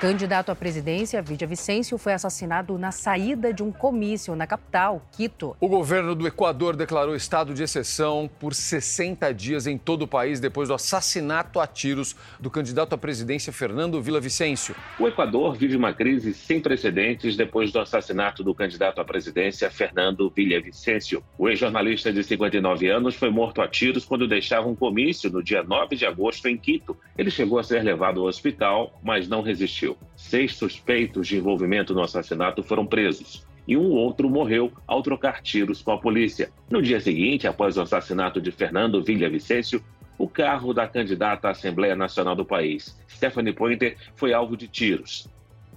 Candidato à presidência, Vidia Vicêncio foi assassinado na saída de um comício na capital, Quito. O governo do Equador declarou estado de exceção por 60 dias em todo o país depois do assassinato a tiros do candidato à presidência Fernando Villavicencio. O Equador vive uma crise sem precedentes depois do assassinato do candidato à presidência Fernando Villavicencio. O ex-jornalista de 59 anos foi morto a tiros quando deixava um comício no dia 9 de agosto em Quito. Ele chegou a ser levado ao hospital, mas não resistiu. Seis suspeitos de envolvimento no assassinato foram presos e um outro morreu ao trocar tiros com a polícia. No dia seguinte, após o assassinato de Fernando Villavicencio, o carro da candidata à Assembleia Nacional do país, Stephanie Pointer, foi alvo de tiros.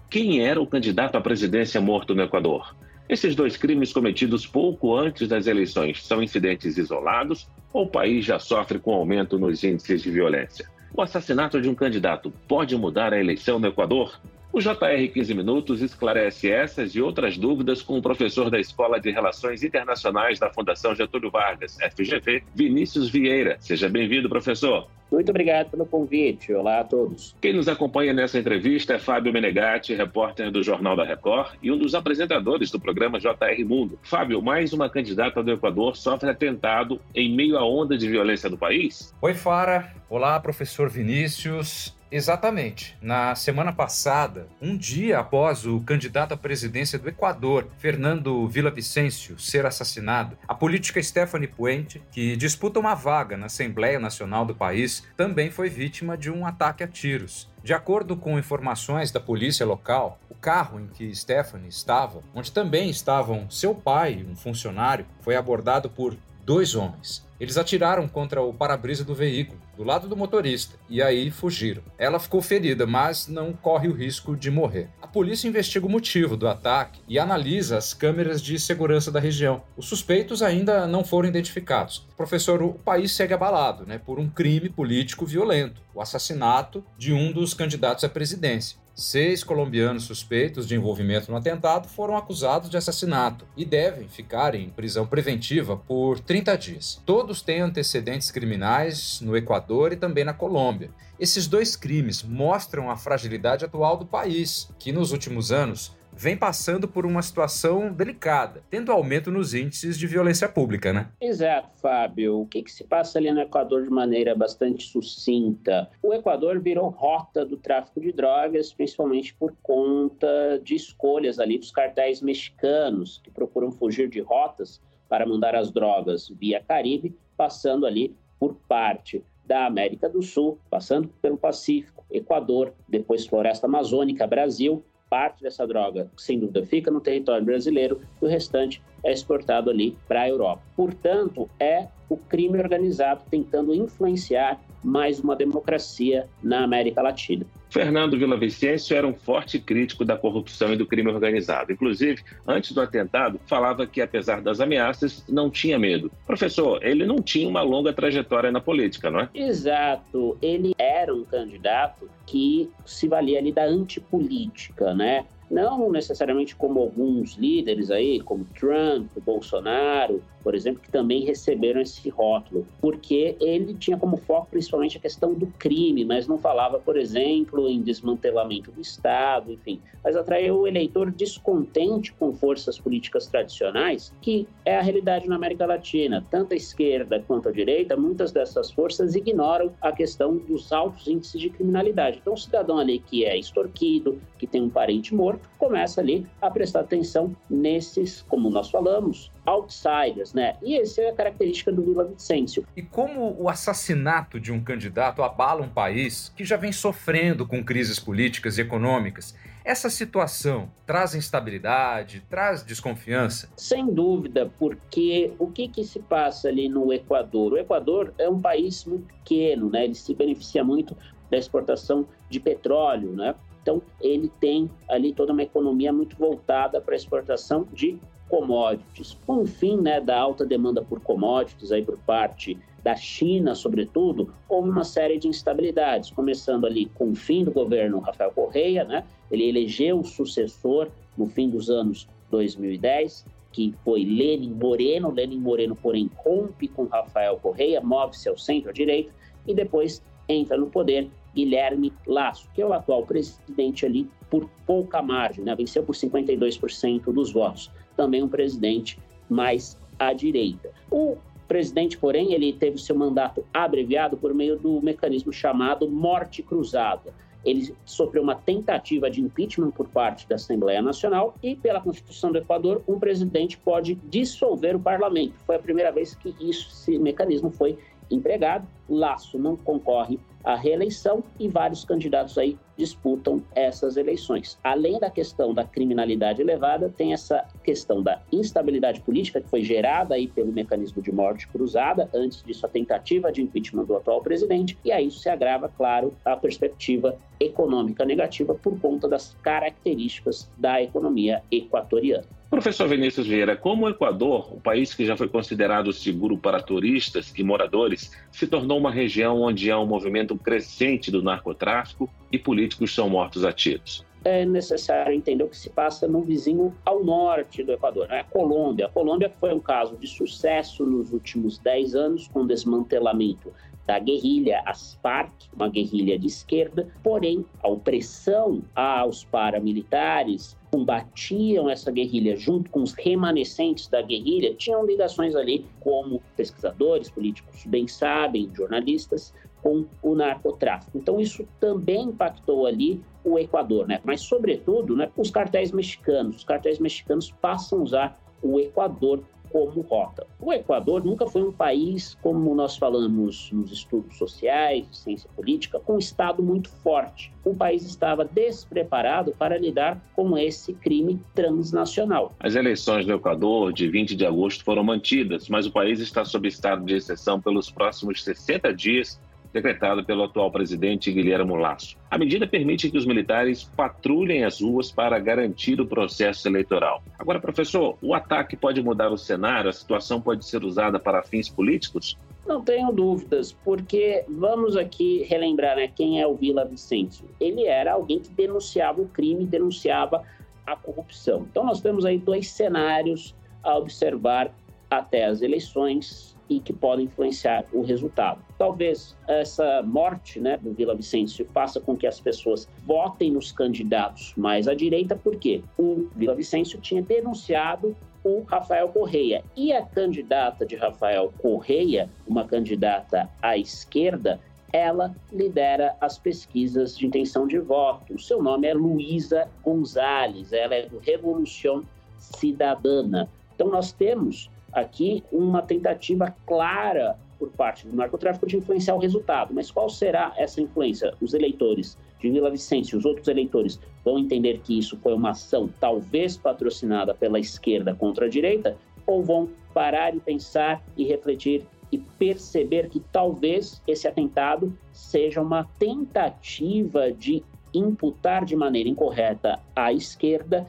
Quem era o candidato à presidência morto no Equador? Esses dois crimes cometidos pouco antes das eleições são incidentes isolados ou o país já sofre com aumento nos índices de violência? O assassinato de um candidato pode mudar a eleição no Equador? O JR 15 Minutos esclarece essas e outras dúvidas com o professor da Escola de Relações Internacionais da Fundação Getúlio Vargas, FGV, Vinícius Vieira. Seja bem-vindo, professor. Muito obrigado pelo convite. Olá a todos. Quem nos acompanha nessa entrevista é Fábio Menegatti, repórter do Jornal da Record e um dos apresentadores do programa JR Mundo. Fábio, mais uma candidata do Equador sofre atentado em meio à onda de violência do país? Oi, Fara. Olá, professor Vinícius. Exatamente. Na semana passada, um dia após o candidato à presidência do Equador, Fernando Villavicencio, ser assassinado, a política Stephanie Puente, que disputa uma vaga na Assembleia Nacional do país, também foi vítima de um ataque a tiros. De acordo com informações da polícia local, o carro em que Stephanie estava, onde também estavam seu pai, um funcionário, foi abordado por dois homens. Eles atiraram contra o para-brisa do veículo, do lado do motorista, e aí fugiram. Ela ficou ferida, mas não corre o risco de morrer. A polícia investiga o motivo do ataque e analisa as câmeras de segurança da região. Os suspeitos ainda não foram identificados. Professor, o país segue abalado né, por um crime político violento, o assassinato de um dos candidatos à presidência. Seis colombianos suspeitos de envolvimento no atentado foram acusados de assassinato e devem ficar em prisão preventiva por 30 dias. Todos têm antecedentes criminais no Equador e também na Colômbia. Esses dois crimes mostram a fragilidade atual do país, que nos últimos anos vem passando por uma situação delicada, tendo aumento nos índices de violência pública, né? Exato, Fábio. O que, que se passa ali no Equador de maneira bastante sucinta? O Equador virou rota do tráfico de drogas, principalmente por conta de escolhas ali dos cartéis mexicanos, que procuram fugir de rotas para mandar as drogas via Caribe, passando ali por parte da América do Sul, passando pelo Pacífico, Equador, depois Floresta Amazônica, Brasil, parte dessa droga, sem dúvida, fica no território brasileiro e o restante é exportado ali para a Europa. Portanto, é o crime organizado tentando influenciar mais uma democracia na América Latina. Fernando Villavicencio era um forte crítico da corrupção e do crime organizado. Inclusive, antes do atentado, falava que, apesar das ameaças, não tinha medo. Professor, ele não tinha uma longa trajetória na política, não é? Exato. Ele era um candidato que se valia ali da antipolítica, né? Não necessariamente como alguns líderes aí, como Trump, Bolsonaro, por exemplo, que também receberam esse rótulo, porque ele tinha como foco principalmente a questão do crime, mas não falava, por exemplo, em desmantelamento do Estado, enfim, mas atraiu o eleitor descontente com forças políticas tradicionais, que é a realidade na América Latina. Tanto a esquerda quanto a direita, muitas dessas forças ignoram a questão dos altos índices de criminalidade. Então, o cidadão ali que é extorquido, que tem um parente morto, começa ali a prestar atenção nesses, como nós falamos, outsiders, né? E essa é a característica do Vila Vicêncio. E como o assassinato de um candidato abala um país que já vem sofrendo com crises políticas e econômicas, essa situação traz instabilidade, traz desconfiança? Sem dúvida, porque o que, que se passa ali no Equador? O Equador é um país muito pequeno, né? Ele se beneficia muito da exportação de petróleo, né? Então, ele tem ali toda uma economia muito voltada para a exportação de commodities. Com o fim né, da alta demanda por commodities aí por parte da China, sobretudo, houve uma série de instabilidades, começando ali com o fim do governo Rafael Correia, né? Ele elegeu o sucessor no fim dos anos 2010 que foi Lenin Moreno. Lenin Moreno, porém, rompe com Rafael Correia, move-se ao centro, à direita, e depois entra no poder Guilherme Lasso, que é o atual presidente ali por pouca margem, né? venceu por 52% dos votos. Também um presidente mais à direita. O presidente, porém, ele teve seu mandato abreviado por meio do mecanismo chamado morte cruzada. Ele sofreu uma tentativa de impeachment por parte da Assembleia Nacional e, pela Constituição do Equador, um presidente pode dissolver o parlamento. Foi a primeira vez que isso, esse mecanismo foi empregado. Laço não concorre à reeleição e vários candidatos aí disputam essas eleições. Além da questão da criminalidade elevada, tem essa questão da instabilidade política que foi gerada aí pelo mecanismo de morte cruzada, antes disso a tentativa de impeachment do atual presidente, e a isso se agrava, claro, a perspectiva econômica negativa por conta das características da economia equatoriana. Professor Vinícius Vieira, como o Equador, o país que já foi considerado seguro para turistas e moradores, se tornou uma região onde há um movimento crescente do narcotráfico e políticos são mortos a tiros? É necessário entender o que se passa no vizinho ao norte do Equador, né? a Colômbia. A Colômbia foi um caso de sucesso nos últimos 10 anos, com desmantelamento da guerrilha, as FARC, uma guerrilha de esquerda, porém a opressão aos paramilitares combatiam essa guerrilha junto com os remanescentes da guerrilha tinham ligações ali, como pesquisadores políticos bem sabem, jornalistas, com o narcotráfico. Então isso também impactou ali o Equador, né? Mas sobretudo, né, os cartéis mexicanos. Os cartéis mexicanos passam a usar o Equador como rota. O Equador nunca foi um país, como nós falamos nos estudos sociais, ciência política, com um Estado muito forte. O país estava despreparado para lidar com esse crime transnacional. As eleições do Equador de 20 de agosto foram mantidas, mas o país está sob estado de exceção pelos próximos 60 dias decretado pelo atual presidente Guilherme Lasso. A medida permite que os militares patrulhem as ruas para garantir o processo eleitoral. Agora, professor, o ataque pode mudar o cenário? A situação pode ser usada para fins políticos? Não tenho dúvidas, porque vamos aqui relembrar né, quem é o Vila Vicêncio. Ele era alguém que denunciava o crime, denunciava a corrupção. Então, nós temos aí dois cenários a observar até as eleições e que podem influenciar o resultado. Talvez essa morte né, do Vila Vicêncio faça com que as pessoas votem nos candidatos mais à direita, porque o Vila Vicêncio tinha denunciado o Rafael Correia. E a candidata de Rafael Correia, uma candidata à esquerda, ela lidera as pesquisas de intenção de voto. O seu nome é Luísa Gonzalez, ela é do Revolução Cidadana. Então, nós temos aqui uma tentativa clara por parte do narcotráfico de influenciar o resultado. Mas qual será essa influência? Os eleitores de Vila Vicente, os outros eleitores, vão entender que isso foi uma ação talvez patrocinada pela esquerda contra a direita? Ou vão parar e pensar e refletir e perceber que talvez esse atentado seja uma tentativa de imputar de maneira incorreta à esquerda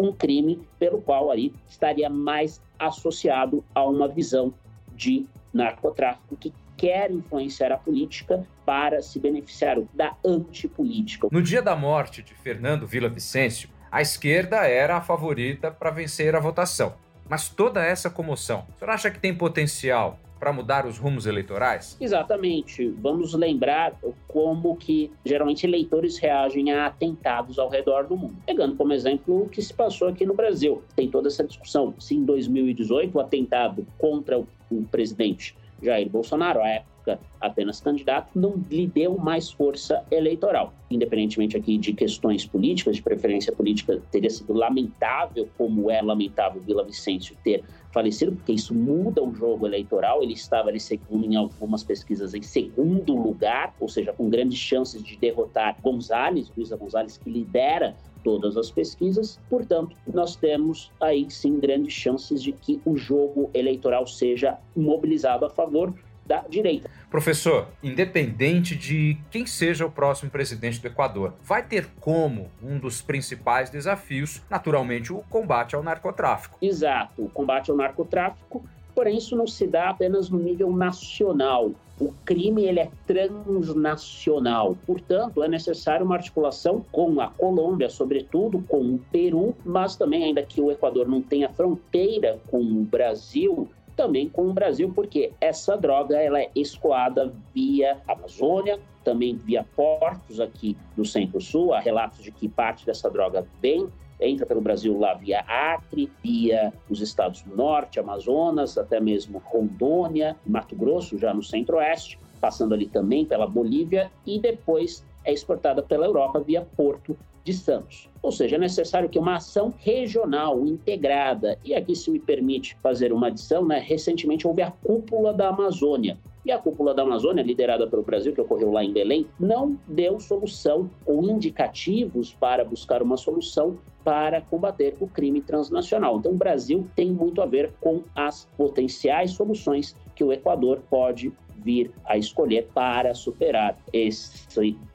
um crime pelo qual aí estaria mais associado a uma visão de narcotráfico que quer influenciar a política para se beneficiar da antipolítica. No dia da morte de Fernando Vila Vicêncio, a esquerda era a favorita para vencer a votação. Mas toda essa comoção, o senhor acha que tem potencial para mudar os rumos eleitorais? Exatamente. Vamos lembrar como que geralmente eleitores reagem a atentados ao redor do mundo. Pegando como exemplo o que se passou aqui no Brasil. Tem toda essa discussão. Se em 2018 o atentado contra o presidente Jair Bolsonaro, à época apenas candidato, não lhe deu mais força eleitoral. Independentemente aqui de questões políticas, de preferência política, teria sido lamentável, como é lamentável Vila Vicêncio ter falecido, porque isso muda o jogo eleitoral. Ele estava ali, segundo em algumas pesquisas, em segundo lugar, ou seja, com grandes chances de derrotar Gonzalez, Luísa Gonzalez, que lidera todas as pesquisas. Portanto, nós temos aí sim grandes chances de que o jogo eleitoral seja mobilizado a favor da direita. Professor, independente de quem seja o próximo presidente do Equador, vai ter como um dos principais desafios, naturalmente, o combate ao narcotráfico. Exato, o combate ao narcotráfico Porém, isso não se dá apenas no nível nacional. O crime ele é transnacional, portanto, é necessário uma articulação com a Colômbia, sobretudo com o Peru, mas também, ainda que o Equador não tenha fronteira com o Brasil, também com o Brasil, porque essa droga ela é escoada via Amazônia, também via portos aqui do Centro-Sul. Há relatos de que parte dessa droga vem entra pelo Brasil lá via Acre, via os estados do norte, Amazonas, até mesmo Rondônia, Mato Grosso, já no centro-oeste, passando ali também pela Bolívia e depois é exportada pela Europa via Porto de Santos. Ou seja, é necessário que uma ação regional, integrada, e aqui se me permite fazer uma adição, né? recentemente houve a cúpula da Amazônia, e a cúpula da Amazônia, liderada pelo Brasil, que ocorreu lá em Belém, não deu solução ou indicativos para buscar uma solução para combater o crime transnacional. Então, o Brasil tem muito a ver com as potenciais soluções que o Equador pode vir a escolher para superar esse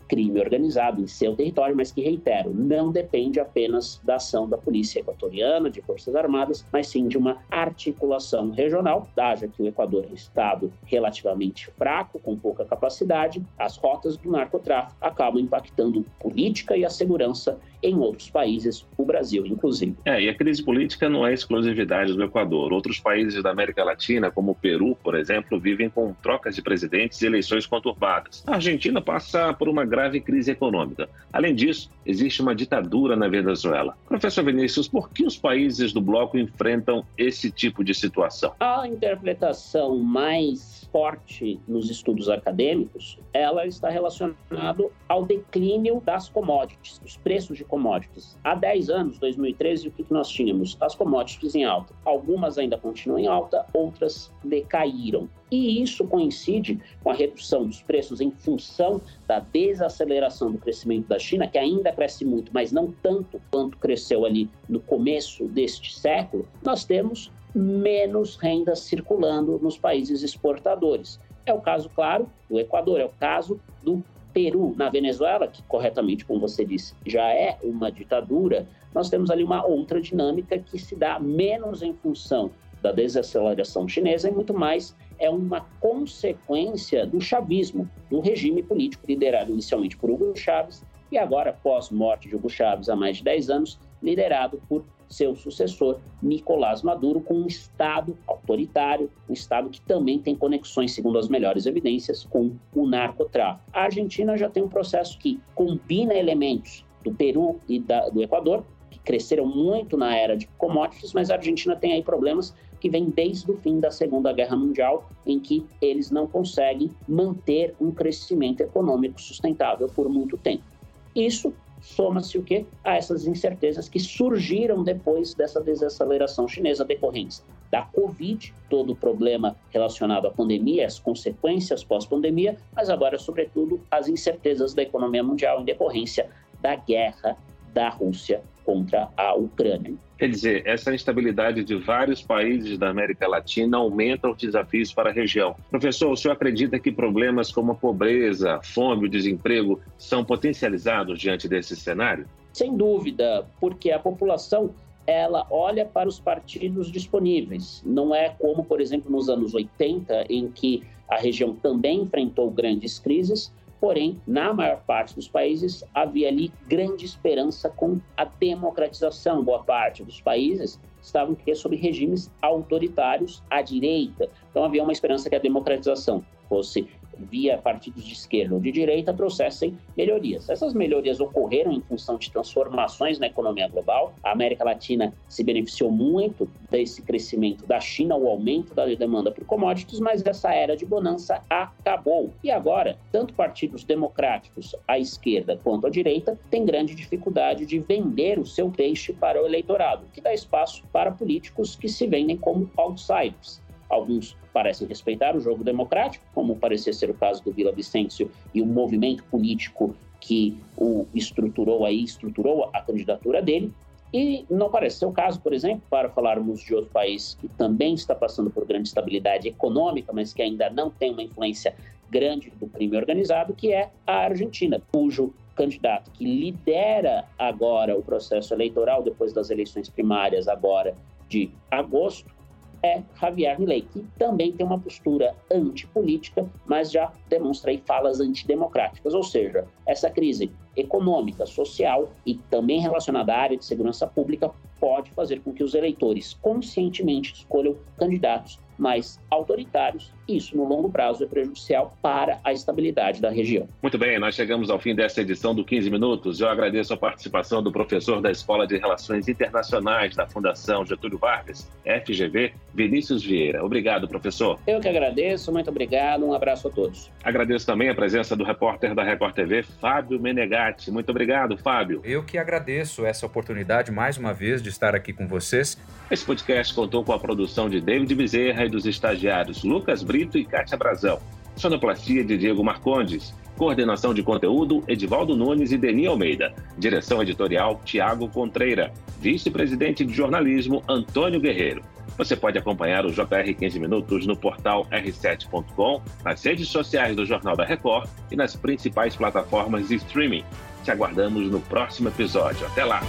crime organizado em seu território, mas que, reitero, não depende apenas da ação da polícia equatoriana, de forças armadas, mas sim de uma articulação regional, haja que o Equador é um estado relativamente fraco, com pouca capacidade, as rotas do narcotráfico acabam impactando política e a segurança em outros países, o Brasil inclusive. É, e a crise política não é exclusividade do Equador. Outros países da América Latina, como o Peru, por exemplo, vivem com trocas de presidentes e eleições conturbadas. A Argentina passa por uma grave crise econômica. Além disso, existe uma ditadura na Venezuela. Professor Vinícius, por que os países do bloco enfrentam esse tipo de situação? A interpretação mais forte nos estudos acadêmicos, ela está relacionada ao declínio das commodities, dos preços de commodities. Há 10 anos, 2013, o que nós tínhamos? As commodities em alta. Algumas ainda continuam em alta, outras decaíram. E isso coincide com a redução dos preços em função da desaceleração do crescimento da China, que ainda cresce muito, mas não tanto quanto cresceu ali no começo deste século. Nós temos menos renda circulando nos países exportadores. É o caso, claro, do Equador, é o caso do Peru. Na Venezuela, que corretamente, como você disse, já é uma ditadura, nós temos ali uma outra dinâmica que se dá menos em função da desaceleração chinesa e muito mais é uma consequência do chavismo, do regime político liderado inicialmente por Hugo Chávez e agora, pós-morte de Hugo Chávez há mais de 10 anos, liderado por seu sucessor, Nicolás Maduro, com um Estado autoritário, um Estado que também tem conexões, segundo as melhores evidências, com o narcotráfico. A Argentina já tem um processo que combina elementos do Peru e da, do Equador, que cresceram muito na era de commodities, mas a Argentina tem aí problemas que vêm desde o fim da Segunda Guerra Mundial, em que eles não conseguem manter um crescimento econômico sustentável por muito tempo. Isso soma-se o quê? A essas incertezas que surgiram depois dessa desaceleração chinesa decorrentes da Covid, todo o problema relacionado à pandemia, as consequências pós-pandemia, mas agora, sobretudo, as incertezas da economia mundial em decorrência da guerra da Rússia contra a Ucrânia. Quer dizer, essa instabilidade de vários países da América Latina aumenta os desafios para a região. Professor, o senhor acredita que problemas como a pobreza, a fome, o desemprego são potencializados diante desse cenário? Sem dúvida, porque a população ela olha para os partidos disponíveis. Não é como, por exemplo, nos anos 80, em que a região também enfrentou grandes crises, Porém, na maior parte dos países, havia ali grande esperança com a democratização. Boa parte dos países estavam sob regimes autoritários à direita. Então, havia uma esperança que a democratização fosse via partidos de esquerda ou de direita, trouxessem melhorias. Essas melhorias ocorreram em função de transformações na economia global. A América Latina se beneficiou muito desse crescimento da China, o aumento da demanda por commodities, mas essa era de bonança acabou. E agora, tanto partidos democráticos à esquerda quanto à direita têm grande dificuldade de vender o seu peixe para o eleitorado, que dá espaço para políticos que se vendem como outsiders. Alguns parecem respeitar o jogo democrático, como parecia ser o caso do Vila Vicêncio e o movimento político que o estruturou aí, estruturou a candidatura dele. E não parece ser o caso, por exemplo, para falarmos de outro país que também está passando por grande estabilidade econômica, mas que ainda não tem uma influência grande do crime organizado, que é a Argentina, cujo candidato que lidera agora o processo eleitoral depois das eleições primárias agora de agosto é Javier Milei, que também tem uma postura antipolítica, mas já demonstra aí falas antidemocráticas, ou seja, essa crise econômica, social e também relacionada à área de segurança pública pode fazer com que os eleitores conscientemente escolham candidatos mais autoritários. Isso, no longo prazo, é prejudicial para a estabilidade da região. Muito bem, nós chegamos ao fim dessa edição do 15 Minutos. Eu agradeço a participação do professor da Escola de Relações Internacionais da Fundação Getúlio Vargas, FGV, Vinícius Vieira. Obrigado, professor. Eu que agradeço, muito obrigado, um abraço a todos. Agradeço também a presença do repórter da Record TV, Fábio Menegatti. Muito obrigado, Fábio. Eu que agradeço essa oportunidade mais uma vez de estar aqui com vocês. Esse podcast contou com a produção de David Bezerra e dos estagiários Lucas Brito e Kátia Brazão. Sonoplastia de Diego Marcondes. Coordenação de conteúdo, Edivaldo Nunes e Deni Almeida. Direção editorial, Tiago Contreira. Vice-presidente de jornalismo, Antônio Guerreiro. Você pode acompanhar o JR 15 Minutos no portal r7.com, nas redes sociais do Jornal da Record e nas principais plataformas de streaming. Te aguardamos no próximo episódio. Até lá!